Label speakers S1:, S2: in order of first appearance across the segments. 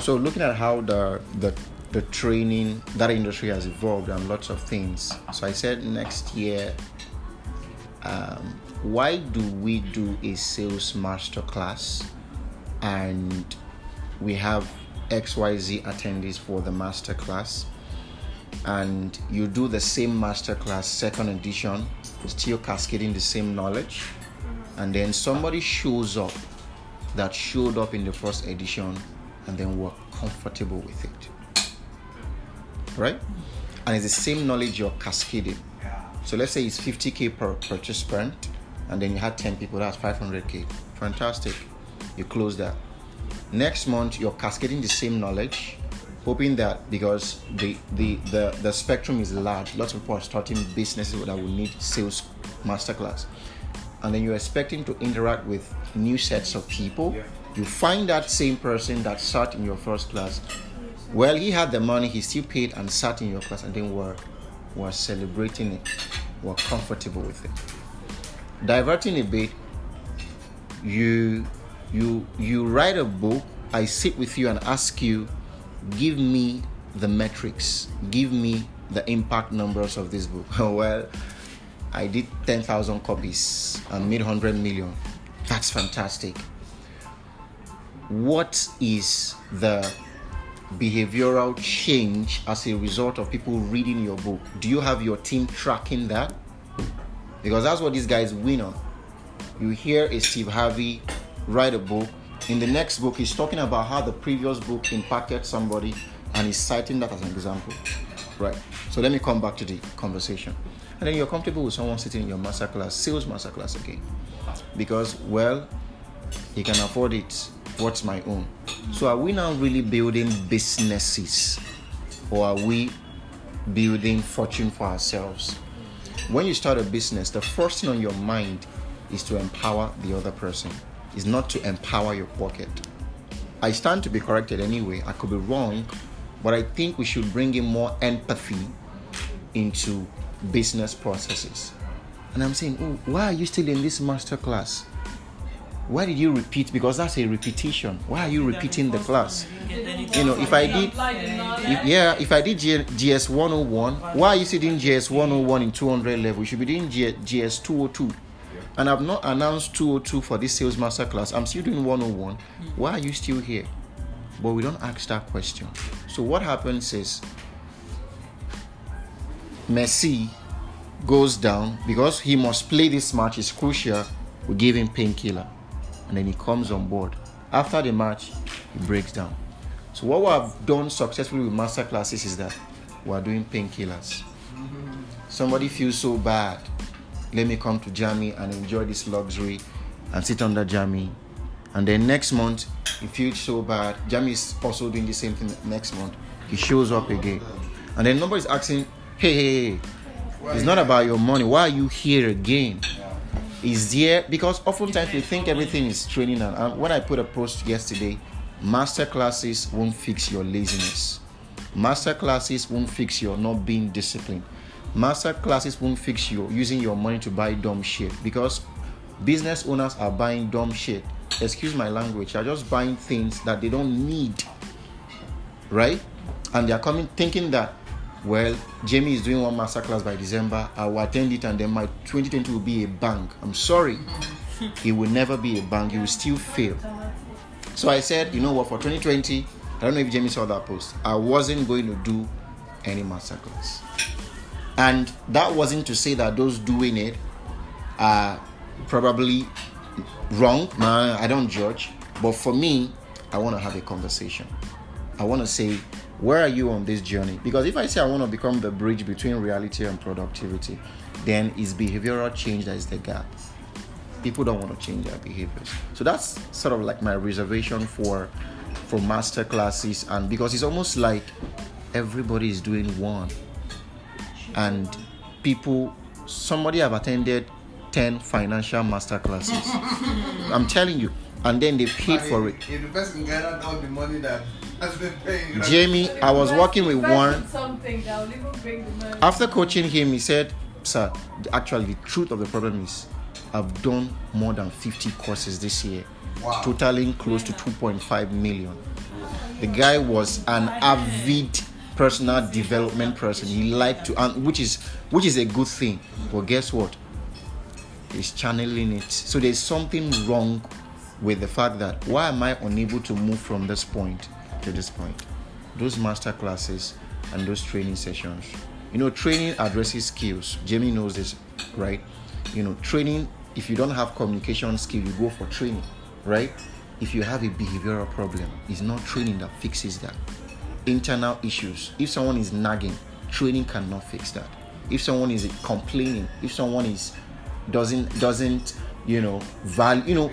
S1: So looking at how the the the training that industry has evolved and lots of things. So I said next year, um, why do we do a sales master class and we have XYZ attendees for the master class and you do the same master class second edition still cascading the same knowledge and then somebody shows up that showed up in the first edition and then we're comfortable with it. Right? And it's the same knowledge you're cascading. So let's say it's 50k per participant and then you had 10 people that's 500k fantastic. You close that. Next month you're cascading the same knowledge hoping that because the the the, the spectrum is large lots of people are starting businesses that will need sales masterclass. And then you're expecting to interact with new sets of people you find that same person that sat in your first class. Well he had the money he still paid and sat in your class and then were were celebrating it were comfortable with it. Diverting a bit you you you write a book i sit with you and ask you give me the metrics give me the impact numbers of this book. Well i did 10000 copies and made 100 million. That's fantastic what is the behavioral change as a result of people reading your book do you have your team tracking that because that's what these guys win on you hear a steve harvey write a book. In the next book, he's talking about how the previous book impacted somebody and he's citing that as an example. Right. So let me come back to the conversation. And then you're comfortable with someone sitting in your masterclass, sales masterclass again. Because, well, he can afford it. What's my own? So are we now really building businesses or are we building fortune for ourselves? When you start a business, the first thing on your mind is to empower the other person is not to empower your pocket. I stand to be corrected anyway. I could be wrong, but I think we should bring in more empathy into business processes. And I'm saying, oh, why are you still in this master class? Why did you repeat? Because that's a repetition. Why are you repeating the class? You know, if I did, if, yeah, if I did GS 101, why are you sitting GS 101 in 200 level? You should be doing GS 202 and I've not announced 202 for this sales master class. I'm still doing 101. Why are you still here? But we don't ask that question. So what happens is Messi goes down because he must play this match. It's crucial. We give him painkiller, and then he comes on board. After the match, he breaks down. So what we have done successfully with master classes is that we are doing painkillers. Somebody feels so bad let me come to Jammy and enjoy this luxury and sit under Jammy. And then next month, he feels so bad. Jammy is also doing the same thing next month. He shows up again. And then nobody's asking, hey, hey, hey, it's not about your money. Why are you here again? Is there because oftentimes we think everything is training and, and when I put a post yesterday, master classes won't fix your laziness. Master classes won't fix your not being disciplined. Master classes won't fix you using your money to buy dumb shit because business owners are buying dumb shit. Excuse my language are just buying things that they don't need right? And they are coming thinking that well jamie is doing one master class by december. I will attend it and then my 2020 will be a bang. I'm sorry. It will never be a bang. You will still fail. So i said you know what for 2020 i don't know if jamie saw that post. I wasn't going to do any master class and that wasn't to say that those doing it are probably wrong. No, I don't judge. But for me, I want to have a conversation. I want to say, where are you on this journey? Because if I say I want to become the bridge between reality and productivity, then it's behavioral change that is the gap. People don't want to change their behaviors. So that's sort of like my reservation for for master classes and because it's almost like everybody is doing one and people somebody have attended 10 financial master classes i'm telling you and then they paid for it
S2: if the person gathered all the money that has been paying
S1: jamie i was working with one
S3: something that will even bring the money
S1: after coaching him he said sir actually the truth of the problem is i've done more than 50 courses this year
S2: Wow.
S1: totaling close to 2.5 million The guy was an avid personal development person. He liked to, and which is which is a good thing. But guess what? He's channeling it. So there's something wrong with the fact that why am I unable to move from this point to this point? Those master classes and those training sessions. You know, training addresses skills. Jamie knows this, right? You know, training. If you don't have communication skill, you go for training, right? If you have a behavioral problem, it's not training that fixes that internal issues. If someone is nagging, training cannot fix that. If someone is complaining, if someone is doesn't doesn't you know value you know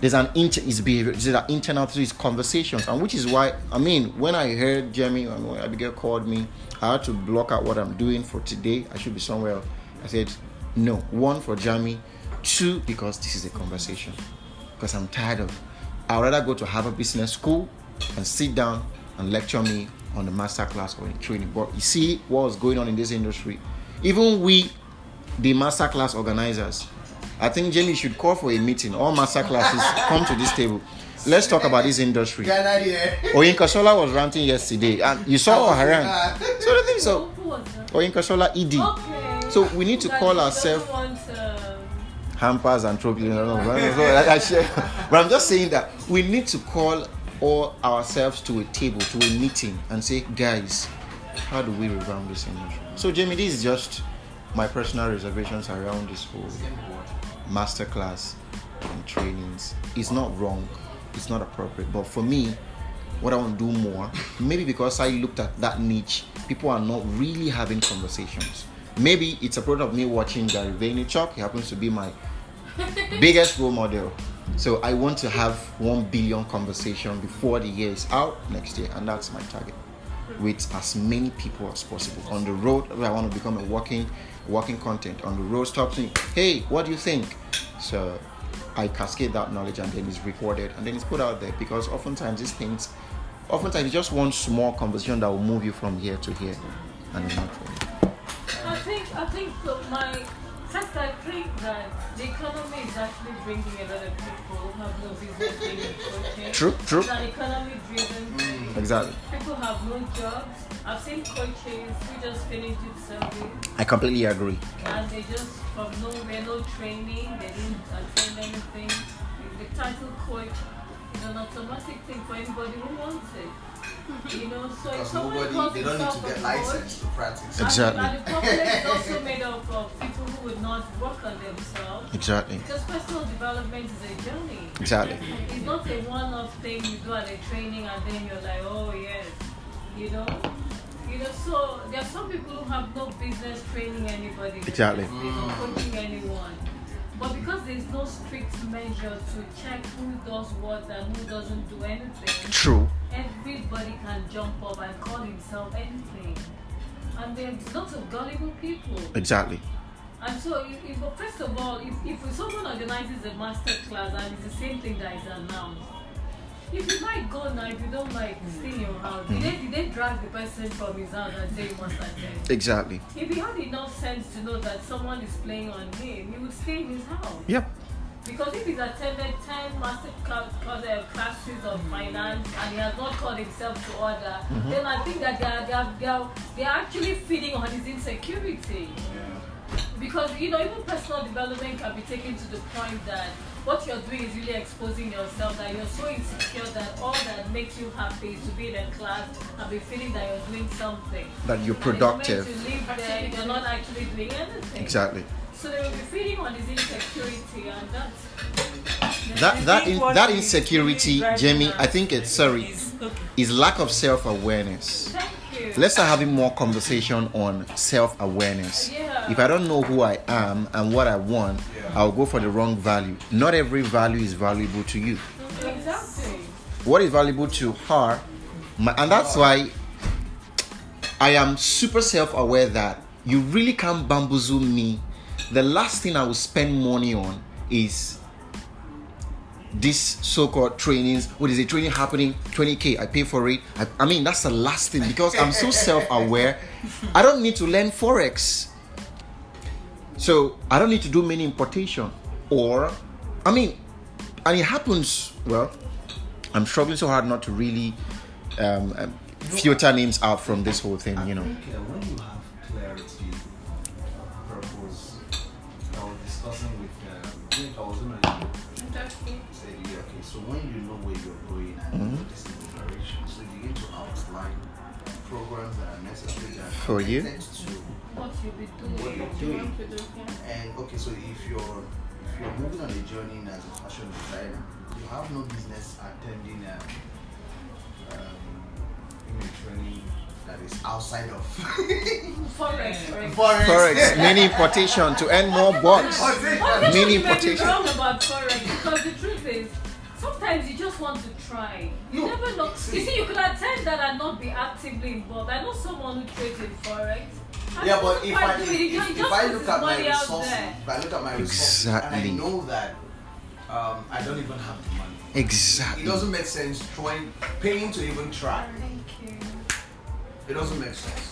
S1: there's an inter is behavior there's an internal through his conversations and which is why i mean when i heard Jeremy and when abigail called me i had to block out what i'm doing for today i should be somewhere else i said no one for Jeremy, two because this is a conversation because i'm tired of i'd rather go to harvard business school and sit down and lecture me on the master class or in training. But you see what was going on in this industry. Even we, the master class organizers, I think Jamie should call for a meeting. All master classes come to this table. Let's talk about this industry. Oyinka was ranting yesterday, and you saw her rant. So the thing so, Oyinka Sola ED.
S3: Okay.
S1: So we need to
S3: That
S1: call ourselves
S3: doesn't want, um,
S1: hampers and trophies. But I'm just saying that we need to call all ourselves to a table, to a meeting, and say, guys, how do we revamp this industry? So, Jamie, this is just my personal reservations around this whole masterclass and trainings. It's not wrong, it's not appropriate, but for me, what I want to do more, maybe because I looked at that niche, people are not really having conversations. Maybe it's a product of me watching Gary Vaynerchuk. He happens to be my biggest role model. So I want to have one billion conversation before the year is out next year, and that's my target. With as many people as possible on the road, I want to become a walking, walking content on the road. Stop saying, "Hey, what do you think?" So I cascade that knowledge, and then it's recorded, and then it's put out there. Because oftentimes these things, oftentimes you just one small conversation that will move you from here to here, and not.
S3: I think I think my first I think that the economy is actually bringing a lot of people who have no business being in coaching.
S1: True, true.
S3: It's an economy driven thing.
S1: Exactly.
S3: People have no jobs. I've seen coaches who just finished with survey
S1: I completely agree.
S3: and they just from nowhere, no training, they didn't attend anything. The title coach is an automatic thing for anybody who wants it. You know, so if
S2: Because
S3: someone
S2: nobody, they don't need to get
S3: coach,
S2: licensed to practice.
S1: Exactly.
S3: and, and the populace is also made up of people who would not work on themselves.
S1: Exactly.
S3: Because personal development is a journey.
S1: Exactly.
S3: It's not a one-off thing you do at a training and then you're like, oh yes, you know. You know, so there are some people who have no business training anybody.
S1: Exactly.
S3: Or mm. coaching anyone. But because there's no strict measure to check who does what and who doesn't do anything,
S1: True.
S3: Everybody can jump up and call himself anything. And there's lots of gullible people.
S1: Exactly.
S3: And so, if, if, first of all, if, if someone organizes a master class and it's the same thing that is announced, if you like, go now. If you don't like, stay in your house. Did, mm-hmm. they, did they drag the person from his house and say you must attend?
S1: Exactly.
S3: If he had enough sense to know that someone is playing on him, he would stay in his house.
S1: Yep.
S3: Because if he's attended 10 master cla- cla- uh, classes of finance and he has not called himself to order, then I think that they are, they, are, they, are, they are actually feeding on his insecurity. Because, you know, even personal development can be taken to the point that what you're doing is really exposing yourself, that you're so insecure that all that makes you happy is to be in a class and be feeling that you're doing something.
S1: That you're
S3: And
S1: productive.
S3: you leave there, you're not actually doing anything.
S1: Exactly.
S3: So they will be feeding on his insecurity, and that's
S1: That that
S4: think
S1: in,
S4: what
S1: that
S4: is
S1: insecurity,
S4: really
S1: Jamie, I think it's sorry,
S4: is- okay.
S1: is lack of self awareness. Let's start having more conversation on self awareness.
S3: Yeah.
S1: If I don't know who I am and what I want,
S2: Yeah.
S1: I'll go for the wrong value. Not every value is valuable to you.
S3: exactly.
S1: What is valuable to her, my, and that's why I am super self aware that you really can't bamboozle me. The last thing I will spend money on is this so-called trainings. What is a training happening? 20k. I pay for it. I, I mean, that's the last thing because I'm so self-aware. I don't need to learn forex. So I don't need to do many importation. Or, I mean, and it happens. Well, I'm struggling so hard not to really um, um, filter names out from this whole thing. You know. For you?
S4: connect to
S3: What you be doing?
S4: what you're doing. And okay, so if you're if you're moving on a journey as a fashion designer, you have no business attending a um, training that is outside of
S3: Forex, right?
S4: forex.
S1: Forex, mini importation to earn more bucks.
S3: One
S1: Mini
S3: you may be
S1: importation.
S3: wrong about forex because the truth is, sometimes you just want to try. You
S4: No,
S3: never know.
S4: see-
S3: You see, you could attend that and not be actively involved. I know someone who trades in forex. and
S4: Yeah, but if
S3: quite
S4: I
S3: do
S4: if, if, if I look at my resources, if I look at my resources, and I know that um, I don't even have the money.
S1: Exactly.
S4: It doesn't make sense trying paying to even try.
S3: Thank you.
S4: It doesn't make sense.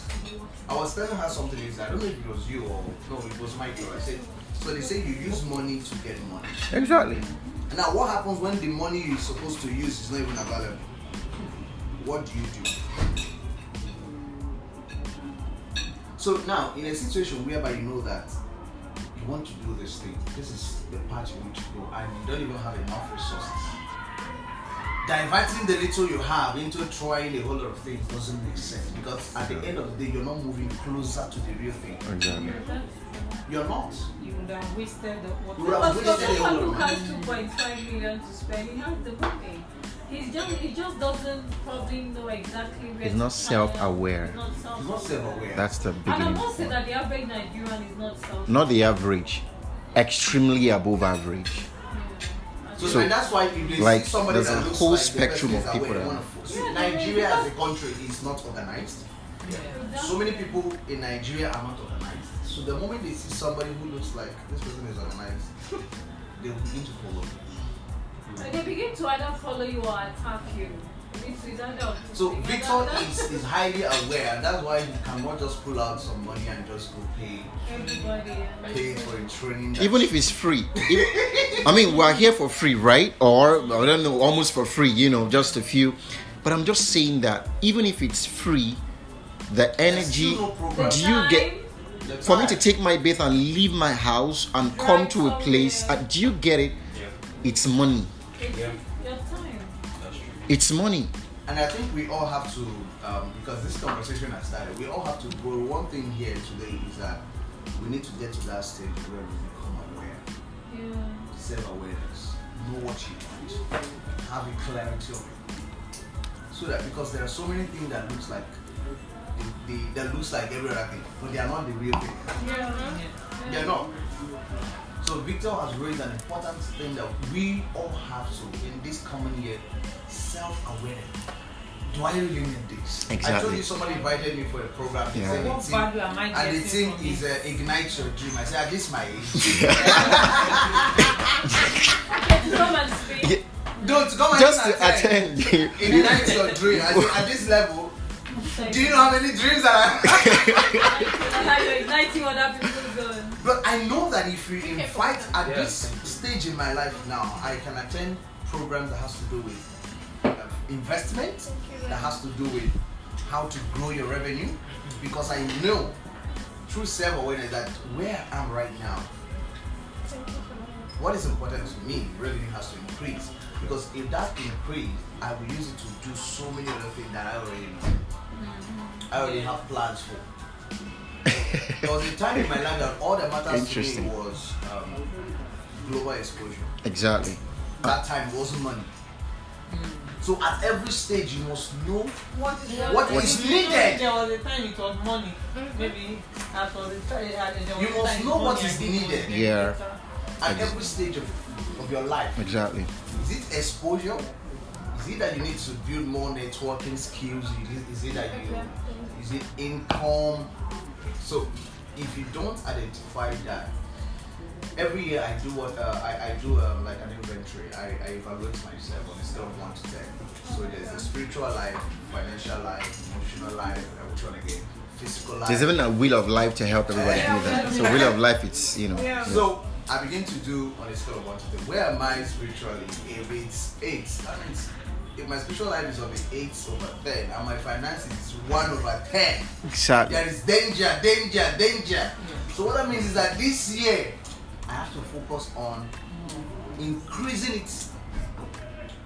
S4: I was telling her something is I don't know if it was you or no, it was Michael. I said so they say you use money to get money.
S1: Exactly.
S4: Now what happens when the money you're supposed to use is not even available? What do you do? So now in a situation whereby you know that you want to do this thing, this is the path you want to go, and you don't even have enough resources. Diverting the little you have into trying a whole lot of things doesn't make sense because at the end of the day you're not moving closer to the real thing.
S1: Exactly.
S4: You're not.
S5: You would have wasted the
S4: You would
S5: water.
S4: have
S3: But
S4: wasted a
S3: someone
S4: whole
S3: who has 2.5 million to spend, he has the money. He's just, he just doesn't probably know exactly where
S1: He's not self-aware.
S3: He's not self-aware.
S4: self-aware.
S1: That's the
S3: And I
S1: beginning
S3: must say that the average Nigerian is not self
S1: Not the average, extremely above average.
S4: So,
S1: So,
S4: and that's why if they
S1: like,
S4: see somebody
S1: there's
S4: that
S1: a
S4: looks
S1: whole
S4: like
S1: spectrum of people
S4: aware,
S1: that-
S4: they wanna fo-
S3: Yeah,
S4: Nigeria as a country is not organized. So many people in Nigeria are not organized. So the moment they see somebody who looks like this person is organized, they will begin to follow.
S3: And they begin to either follow you or attack you. It's it's either of two
S4: So. Victor
S3: And that-
S4: is, is highly aware, and that's why he cannot just pull out some money and just go pay
S3: everybody.
S4: pay for a training.
S1: Even if it's free. If- I mean, we're here for free, right? Or, I don't know, almost for free, you know, just a few. But I'm just saying that even if it's free, the energy.
S4: no.
S1: Do you get. For me to take my bath and leave my house and come to a place, uh, do you get it? It's money.
S6: Yeah.
S1: It's money.
S4: And I think we all have to, um, because this conversation has started, we all have to go. One thing here today is that we need to get to that stage where we become aware,
S3: Yeah.
S4: self awareness, know what you want, have a clarity of it. So that because there are so many things that looks like the, the, that looks like every other thing, but they are not the real thing.
S3: Yeah.
S4: They are not. So Victor has raised an important thing that we all have to in this coming year, self-awareness. Do I really need this? Exactly. I told you somebody invited me for a program. They
S1: Yeah.
S4: said the
S5: What value am I
S4: and the
S5: getting
S4: thing is uh, ignite your dream. I said at this my age.
S3: Okay, come and speak.
S1: Yeah,
S4: Don't come and
S1: Just
S4: even
S1: to attend.
S4: Ignite your dream. I said at this level, do you know how many dreams that I
S3: Like you're igniting other people's own.
S4: But I know that if we invite at
S6: Yeah.
S4: this stage in my life now, I can attend programs that has to do with uh, investment, that has to do with how to grow your revenue, because I know through self-awareness that where I am right now, what is important to me, revenue has to increase. Because if that increase, I will use it to do so many other things that I already know. I already have plans for. There was a time in my life that all that matters to me was um, global exposure.
S1: exactly.
S4: That time wasn't money. So at every stage, you must know
S5: What is
S4: What
S5: what
S4: is needed?
S5: There was a time it was money. Maybe at was a time, there was
S4: You must
S5: time
S4: know
S5: it
S4: what
S5: was
S4: is
S5: money and
S4: needed.
S1: Yeah.
S4: at
S1: Ex-
S4: every stage of, of your life.
S1: Exactly.
S4: Is it exposure? Is it that you need to build more networking skills? Is it, is it that you is it income? So if you don't identify that, every year I do what uh, I, I do um, like an inventory. I, I evaluate myself on a scale of one to ten. So there's a spiritual life, financial life, emotional life, and which one again? Physical life.
S1: There's even a wheel of life to help everybody do that. So wheel of life, it's you know.
S5: Yeah.
S4: So I begin to do on a scale of one to ten. Where am I spiritually? If it's eight, that means if my spiritual life is on the eight over ten and my finances is one over ten,
S1: Exactly.
S4: there is danger, danger, danger. So what that means is that this year I have to focus on increasing it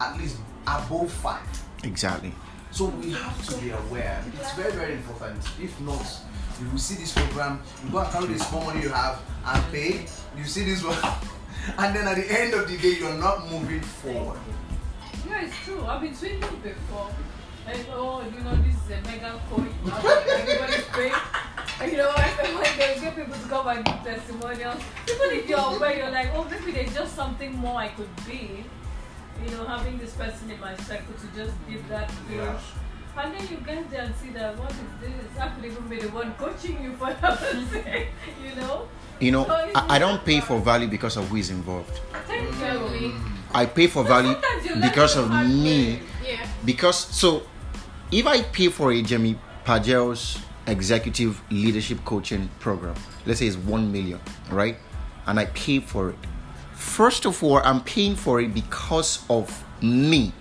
S4: at least above five.
S1: Exactly.
S4: So we have to be aware. It's very, very important. If not, you will see this program, you go and carry the small money you have and pay. You see this one, and then at the end of the day, you're not moving forward.
S3: Yeah, it's true. I've been swindled before. Like, oh, you know, this is a mega coin. Everybody's paying. And you know, when when they get people to come and give testimonials, even if you're aware, you're like, oh, maybe there's just something more I could be. You know, having this person in my circle to just give that push.
S4: Yeah.
S3: And then you get there and see that what is this? I could even be the one coaching you for heaven's sake, you know?
S1: You know, I, I don't pay for value because of who is involved.
S3: Thank you.
S1: I pay for value
S3: sometimes you learn
S1: because of me.
S3: Yeah.
S1: Because so, if I pay for a Jimmy Pagel's executive leadership coaching program, let's say it's one million, right? And I pay for it. First of all, I'm paying for it because of me.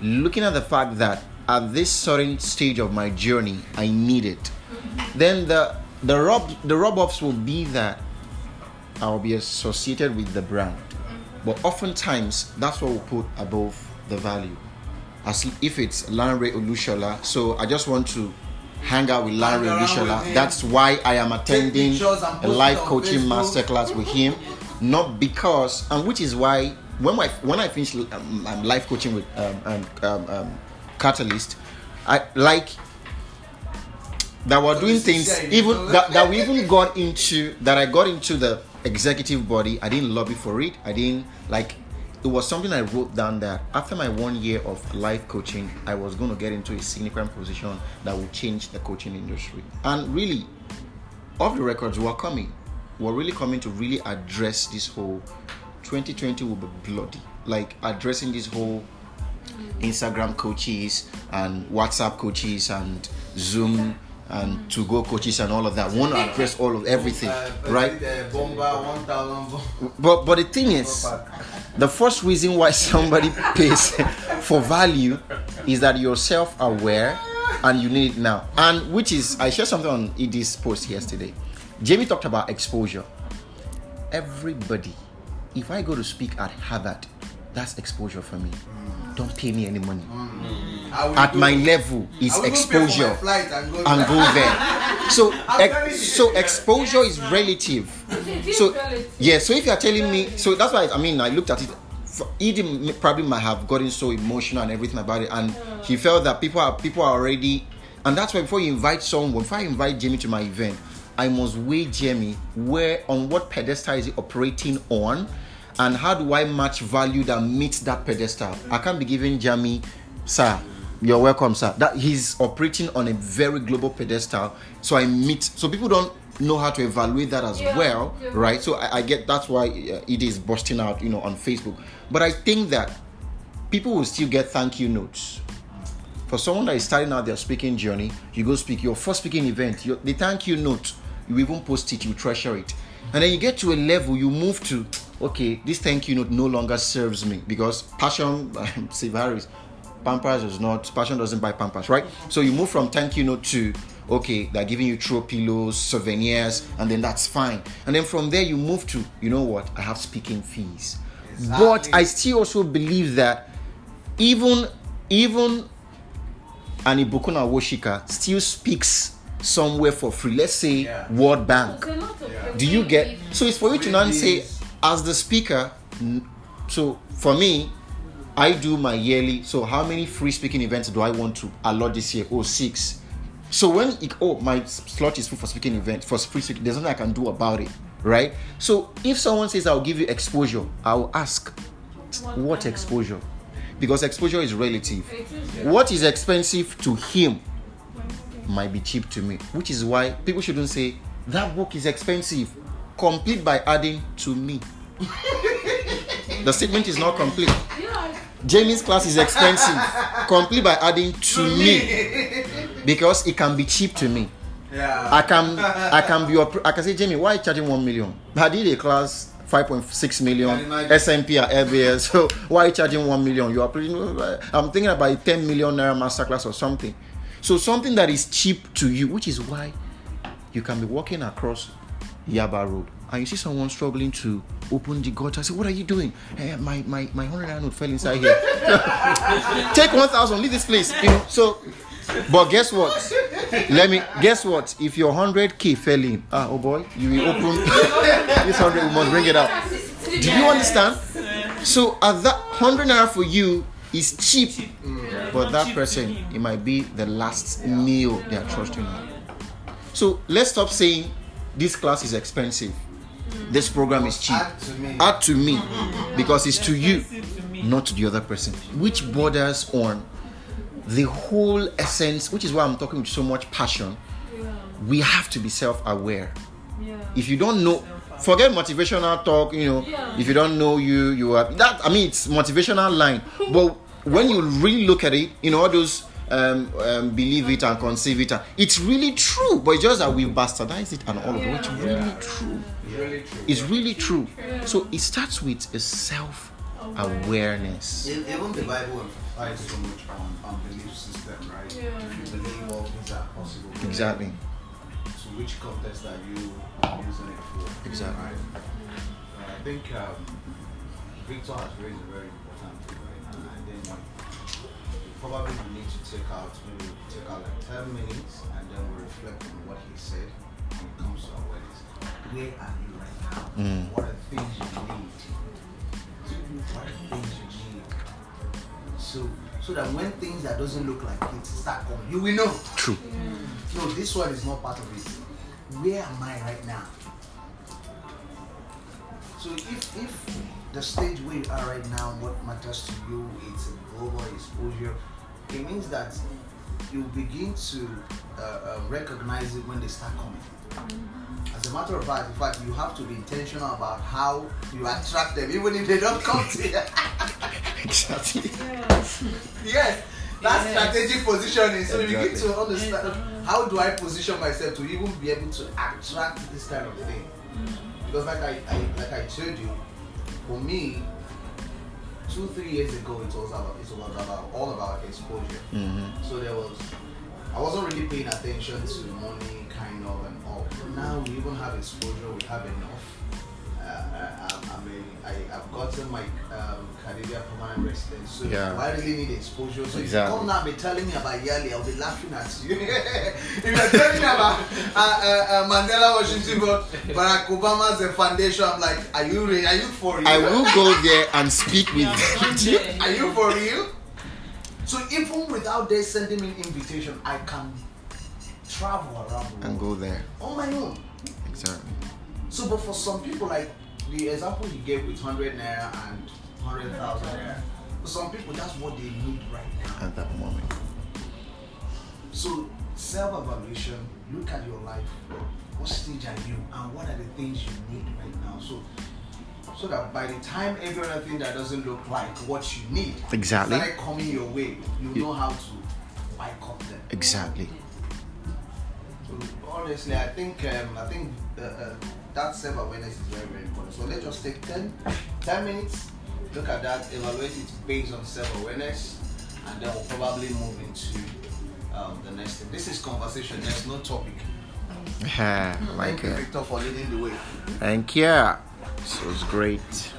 S1: Looking at the fact that at this certain stage of my journey, I need it. Mm-hmm. Then the the rub the rub offs will be that I'll be associated with the brand. But oftentimes, that's what we put above the value. As if it's Lanre Olusola, so I just want to hang out with Lanre
S4: Olusola.
S1: That's why I am attending a live coaching masterclass with him, not because, and which is why when I when I finish um, um, live coaching with um, um, um, um, Catalyst, I like that we're doing things even that, that we even got into that I got into the executive body. I didn't lobby for it. I didn't like it was something I wrote down that after my one year of life coaching, I was going to get into a significant position that would change the coaching industry. And really, off the records, we're coming. We're really coming to really address this whole 2020 will be bloody. Like addressing this whole Instagram coaches and WhatsApp coaches and Zoom and to go coaches and all of that. To address all of everything,
S4: Uh,
S1: right?
S4: Uh, bomba, one thousand. bomb-
S1: But but the thing is, the first reason why somebody pays for value is that you're self-aware and you need it now. And which is I shared something on Ed's post yesterday. Jamie talked about exposure. Everybody, if I go to speak at Harvard, that's exposure for me. Don't pay me any money.
S4: I will
S1: At
S4: go-
S1: my level
S4: I
S1: is
S4: will even pay for my
S1: exposure
S4: and go,
S1: and go there. So, ex- so exposure is relative. So,
S3: relative.
S1: yeah. So if you're telling me, so that's why I mean, I looked at it. f- Edie m- probably might have gotten so emotional and everything about it, and he mm. felt that people are people are already, and that's why before you invite someone, before I invite Jamie to my event, I must weigh Jamie where on what pedestal is he operating on, and how do I match value that meets that pedestal. I can't be giving Jamie, sir. You're welcome, sir. That he's operating on a very global pedestal, so I meet. So people don't know how to evaluate that as
S3: Yeah,
S1: well,
S3: yeah.
S1: right? So I, I get that's why uh, it is busting out, you know, on Facebook. But I think that people will still get thank you notes. For someone that is starting out their speaking journey, you go speak your first speaking event, your, the thank you note, you even post it, you treasure it. And then you get to a level, you move to, okay, this thank you note no longer serves me because passion, Steve Harris, Pampers is not, passion doesn't buy Pampers, right? So you move from thank you note to, okay, they're giving you throw pillows, souvenirs, and then that's fine. And then from there, you move to, you know what, I have speaking fees. But I still also believe that even, even and Ibukun Awosika still speaks somewhere for free. Let's say
S4: Yeah.
S1: World Bank.
S3: There's a lot of
S4: Yeah.
S1: Do you get so it's for you to now say as the speaker so for me I do my yearly so how many free speaking events do I want to allot this year? Oh six. So when it, oh my slot is full for speaking event for free speaking, there's nothing I can do about it, right? So if someone says I'll give you exposure, I'll ask what exposure? Because exposure is relative. What is expensive to him might be cheap to me, which is why people shouldn't say that book is expensive. Complete by adding to me. the statement is not complete. Jamie's class is expensive. Complete by adding to me because it can be cheap to me.
S4: Yeah.
S1: I can I can be I can say Jamie, why are you charging one million? I did a class 5.6 million? SMP or LBS. So why are you charging 1 million? You are I'm thinking about a 10 million naira masterclass or something. So something that is cheap to you, which is why you can be walking across Yaba Road and you see someone struggling to open the gutter. I say, what are you doing? Hey, my my my hundred naira note fell inside here. Take one thousand, leave this place. You know. So, but guess what? Let me guess what? If your hundred k fell in, ah, oh boy, you will open this hundred. You must bring it out. Do you understand? So at that hundred naira for you is cheap, but that person it might be the last meal they are trusting on. So let's stop saying this class is expensive. Mm. This program is cheap.
S4: Add to me.
S1: Add to me mm, mm, because it's to you,
S5: Expensive to me.
S1: not to the other person, which borders on the whole essence, which is why I'm talking with so much passion. We have to be self aware.
S3: Yeah.
S1: If you don't know, forget motivational talk, you know,
S3: Yeah.
S1: if you don't know you, you are that. I mean, it's motivational line, but when you really look at it, you know, all those um, um, believe it and conceive it, and it's really true, but it's just that we've bastardized it and all of it. It's really true.
S4: Really true.
S1: It's really true. So it starts with a self awareness.
S4: Even the Bible emphasizes so much on, on belief system, right?
S3: Yeah.
S4: If you believe all things are possible.
S1: Exactly.
S4: So which context are you using it for?
S1: Exactly.
S4: Right? Uh, I think um, Victor has raised a very probably we need to take out maybe take out like 10 minutes and then we reflect on what he said when it comes to awareness. Where are you right now?
S1: Mm.
S4: What are the things you need? What are the things you need? So so that when things that doesn't look like it start coming, you will know.
S1: True.
S4: No, this one is not part of it. Where am I right now? So if if the stage where you are right now, what matters to you, it's a global exposure, it means that you begin to uh, uh, recognize it when they start coming. As a matter of fact, in fact, you have to be intentional about how you attract them, even if they don't come to you.
S1: Exactly.
S4: yes, that's strategic positioning. So you begin to understand how do I position myself to even be able to attract this kind of thing. Because like I, I like I told you, for me, two three years ago it was about it was about all about exposure.
S1: Mm-hmm.
S4: So there was I wasn't really paying attention to money kind of and all. But now we even have exposure, we have enough. I, I, I mean, I, I've gotten my um, Caribbean permanent residence, so
S1: Yeah.
S4: I really need exposure. So if you come now and be telling me about Yali, I'll be laughing at you. if you're telling me about uh, uh, uh, Mandela Washington, but Barack Obama's uh, foundation, I'm like, are you real? Are you for real?
S1: I will go there and speak with
S5: Yeah, one
S1: you.
S4: Are you for real? So even without they sending me an invitation, I can travel around the world
S1: and go there.
S4: on my own.
S1: Exactly.
S4: So, but for some people, like the example you gave with hundred naira and hundred thousand naira, for some people that's what they need right now.
S1: At that moment.
S4: So self-evaluation, look at your life. What stage are you, and what are the things you need right now? So, so that by the time every other thing that doesn't look like what you need
S1: Exactly.
S4: started coming your way, you
S1: You-
S4: know how to pick up them.
S1: Exactly.
S4: So honestly, I think um, I think uh, uh, that self-awareness is very very important. So let's just take 10, 10 minutes, look at that, evaluate it based on self-awareness, and then we'll probably move into um, the next thing. This is conversation. There's no topic.
S1: Yeah, like
S4: Thank you,
S1: it.
S4: Victor, for leading the way.
S1: Thank you. This was great.